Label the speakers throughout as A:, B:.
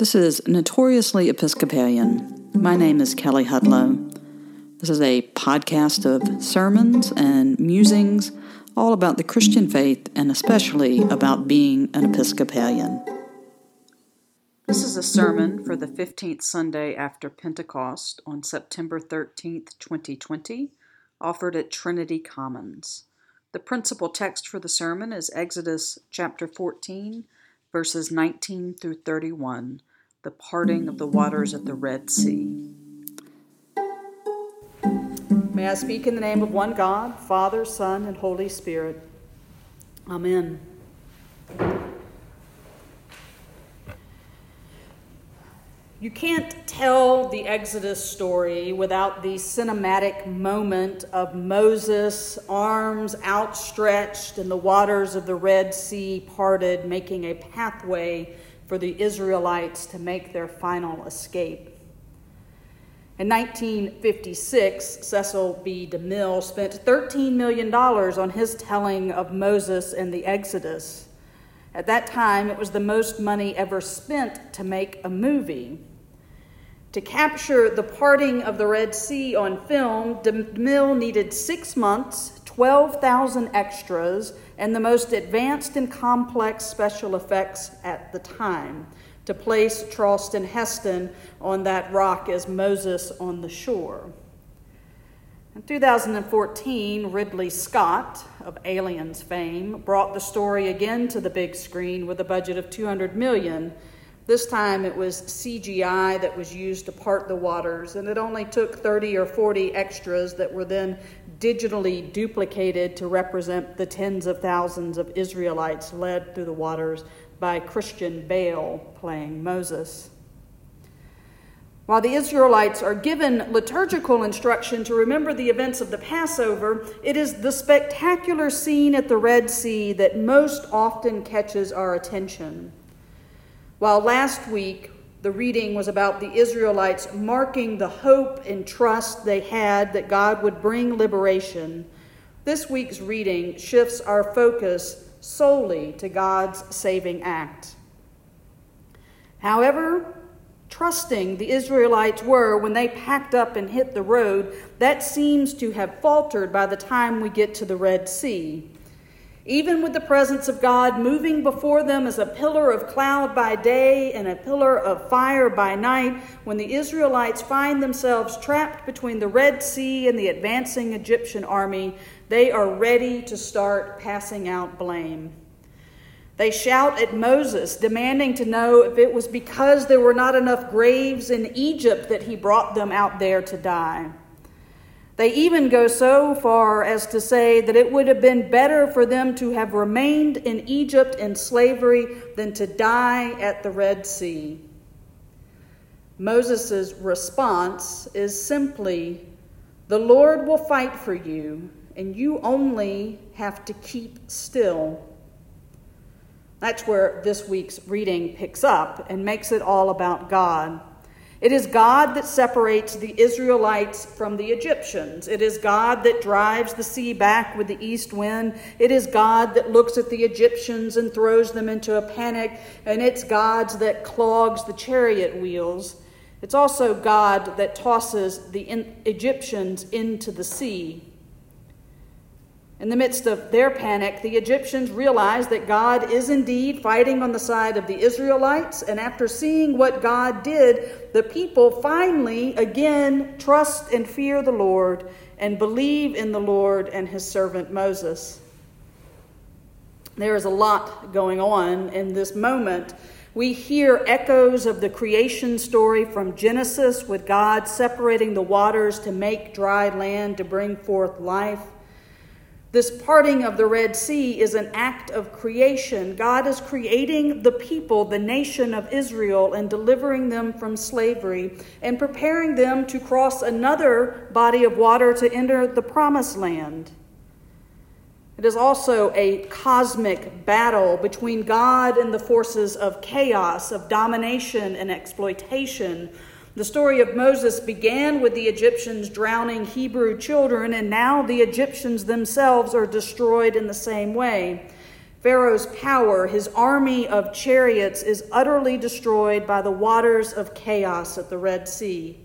A: This is Notoriously Episcopalian. My name is Kelly Hudlow. This is a podcast of sermons and musings all about the Christian faith and especially about being an Episcopalian. This is a sermon for the 15th Sunday after Pentecost on September 13th, 2020, offered at Trinity Commons. The principal text for the sermon is Exodus chapter 14, verses 19 through 31 the parting of the waters at the Red Sea. May I speak in the name of one God, Father, Son, and Holy Spirit. Amen. You can't tell the Exodus story without the cinematic moment of Moses' arms outstretched and the waters of the Red Sea parted, making a pathway for the Israelites to make their final escape. In 1956, Cecil B. DeMille spent $13 million on his telling of Moses and the Exodus. At that time, it was the most money ever spent to make a movie. To capture the parting of the Red Sea on film, DeMille needed six months 12,000 extras, and the most advanced and complex special effects at the time to place Charlton Heston on that rock as Moses on the shore. In 2014, Ridley Scott of Aliens fame brought the story again to the big screen with a budget of 200 million this time it was CGI that was used to part the waters, and it only took 30 or 40 extras that were then digitally duplicated to represent the tens of thousands of Israelites led through the waters by Christian Bale playing Moses. While the Israelites are given liturgical instruction to remember the events of the Passover, it is the spectacular scene at the Red Sea that most often catches our attention. While last week the reading was about the Israelites marking the hope and trust they had that God would bring liberation, this week's reading shifts our focus solely to God's saving act. However, trusting the Israelites were when they packed up and hit the road, that seems to have faltered by the time we get to the Red Sea. Even with the presence of God moving before them as a pillar of cloud by day and a pillar of fire by night, when the Israelites find themselves trapped between the Red Sea and the advancing Egyptian army, they are ready to start passing out blame. They shout at Moses, demanding to know if it was because there were not enough graves in Egypt that he brought them out there to die. They even go so far as to say that it would have been better for them to have remained in Egypt in slavery than to die at the Red Sea. Moses' response is simply The Lord will fight for you, and you only have to keep still. That's where this week's reading picks up and makes it all about God. It is God that separates the Israelites from the Egyptians. It is God that drives the sea back with the east wind. It is God that looks at the Egyptians and throws them into a panic. And it's God that clogs the chariot wheels. It's also God that tosses the Egyptians into the sea. In the midst of their panic, the Egyptians realized that God is indeed fighting on the side of the Israelites, and after seeing what God did, the people finally again trust and fear the Lord and believe in the Lord and his servant Moses. There is a lot going on in this moment. We hear echoes of the creation story from Genesis with God separating the waters to make dry land to bring forth life. This parting of the Red Sea is an act of creation. God is creating the people, the nation of Israel, and delivering them from slavery and preparing them to cross another body of water to enter the promised land. It is also a cosmic battle between God and the forces of chaos, of domination and exploitation, the story of Moses began with the Egyptians drowning Hebrew children, and now the Egyptians themselves are destroyed in the same way. Pharaoh's power, his army of chariots, is utterly destroyed by the waters of chaos at the Red Sea.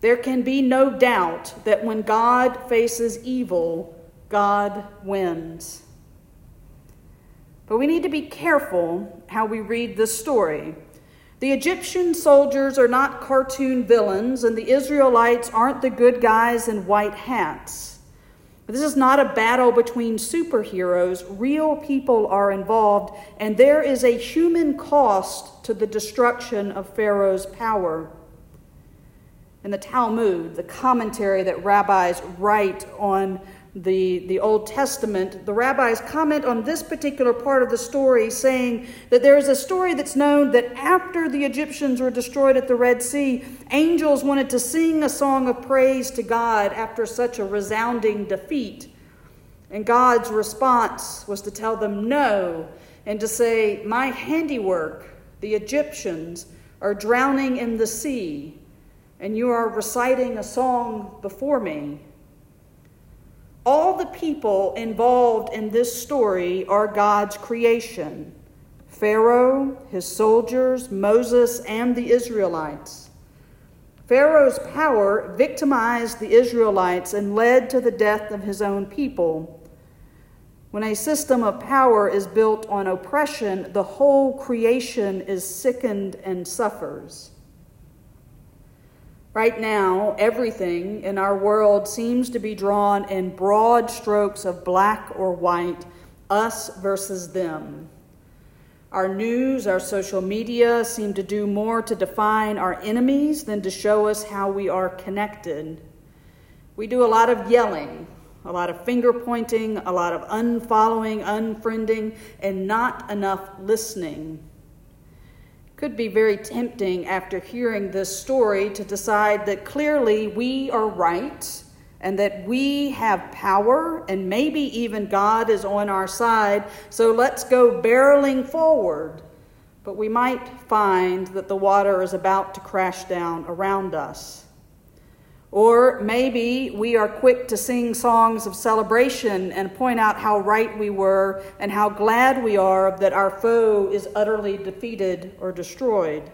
A: There can be no doubt that when God faces evil, God wins. But we need to be careful how we read this story. The Egyptian soldiers are not cartoon villains, and the Israelites aren't the good guys in white hats. This is not a battle between superheroes. Real people are involved, and there is a human cost to the destruction of Pharaoh's power in the Talmud, the commentary that rabbis write on the, the Old Testament, the rabbis comment on this particular part of the story, saying that there is a story that's known that after the Egyptians were destroyed at the Red Sea, angels wanted to sing a song of praise to God after such a resounding defeat. And God's response was to tell them no and to say, My handiwork, the Egyptians, are drowning in the sea and you are reciting a song before me. All the people involved in this story are God's creation Pharaoh, his soldiers, Moses, and the Israelites. Pharaoh's power victimized the Israelites and led to the death of his own people. When a system of power is built on oppression, the whole creation is sickened and suffers. Right now, everything in our world seems to be drawn in broad strokes of black or white, us versus them. Our news, our social media seem to do more to define our enemies than to show us how we are connected. We do a lot of yelling, a lot of finger pointing, a lot of unfollowing, unfriending, and not enough listening could be very tempting after hearing this story to decide that clearly we are right and that we have power and maybe even God is on our side, so let's go barreling forward. But we might find that the water is about to crash down around us. Or maybe we are quick to sing songs of celebration and point out how right we were and how glad we are that our foe is utterly defeated or destroyed.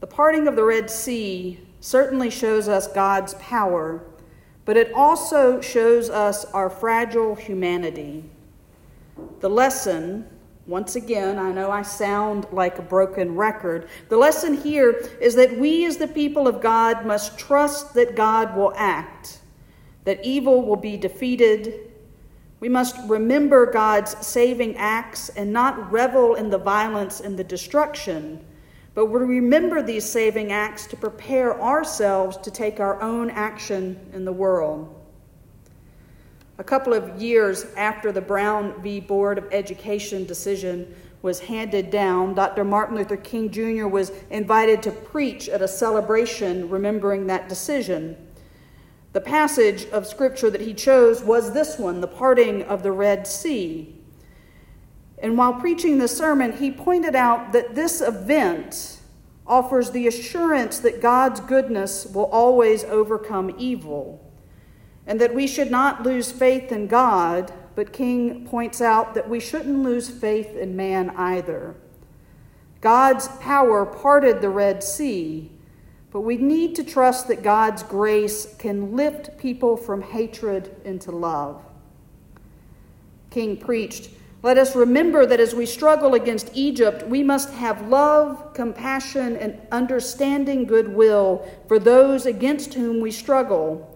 A: The parting of the Red Sea certainly shows us God's power, but it also shows us our fragile humanity. The lesson once again, I know I sound like a broken record. The lesson here is that we, as the people of God, must trust that God will act, that evil will be defeated. We must remember God's saving acts and not revel in the violence and the destruction, but we remember these saving acts to prepare ourselves to take our own action in the world. A couple of years after the Brown v. Board of Education decision was handed down, Dr. Martin Luther King Jr. was invited to preach at a celebration remembering that decision. The passage of scripture that he chose was this one, the parting of the Red Sea. And while preaching the sermon, he pointed out that this event offers the assurance that God's goodness will always overcome evil and that we should not lose faith in God, but King points out that we shouldn't lose faith in man either. God's power parted the Red Sea, but we need to trust that God's grace can lift people from hatred into love. King preached, Let us remember that as we struggle against Egypt, we must have love, compassion, and understanding goodwill for those against whom we struggle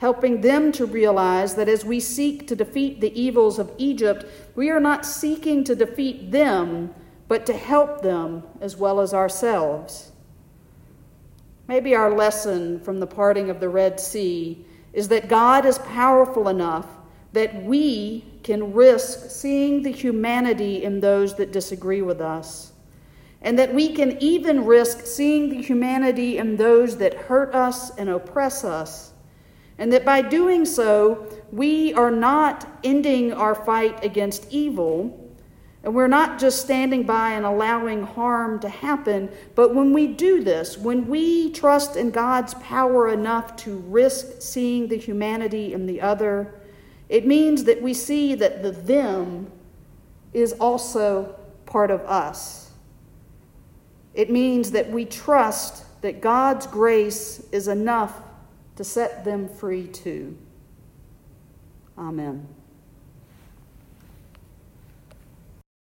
A: helping them to realize that as we seek to defeat the evils of Egypt, we are not seeking to defeat them, but to help them as well as ourselves. Maybe our lesson from the parting of the Red Sea is that God is powerful enough that we can risk seeing the humanity in those that disagree with us. And that we can even risk seeing the humanity in those that hurt us and oppress us and that by doing so, we are not ending our fight against evil, and we're not just standing by and allowing harm to happen, but when we do this, when we trust in God's power enough to risk seeing the humanity in the other, It means that we see that the them is also part of us. It means that we trust that God's grace is enough to set them free too. Amen.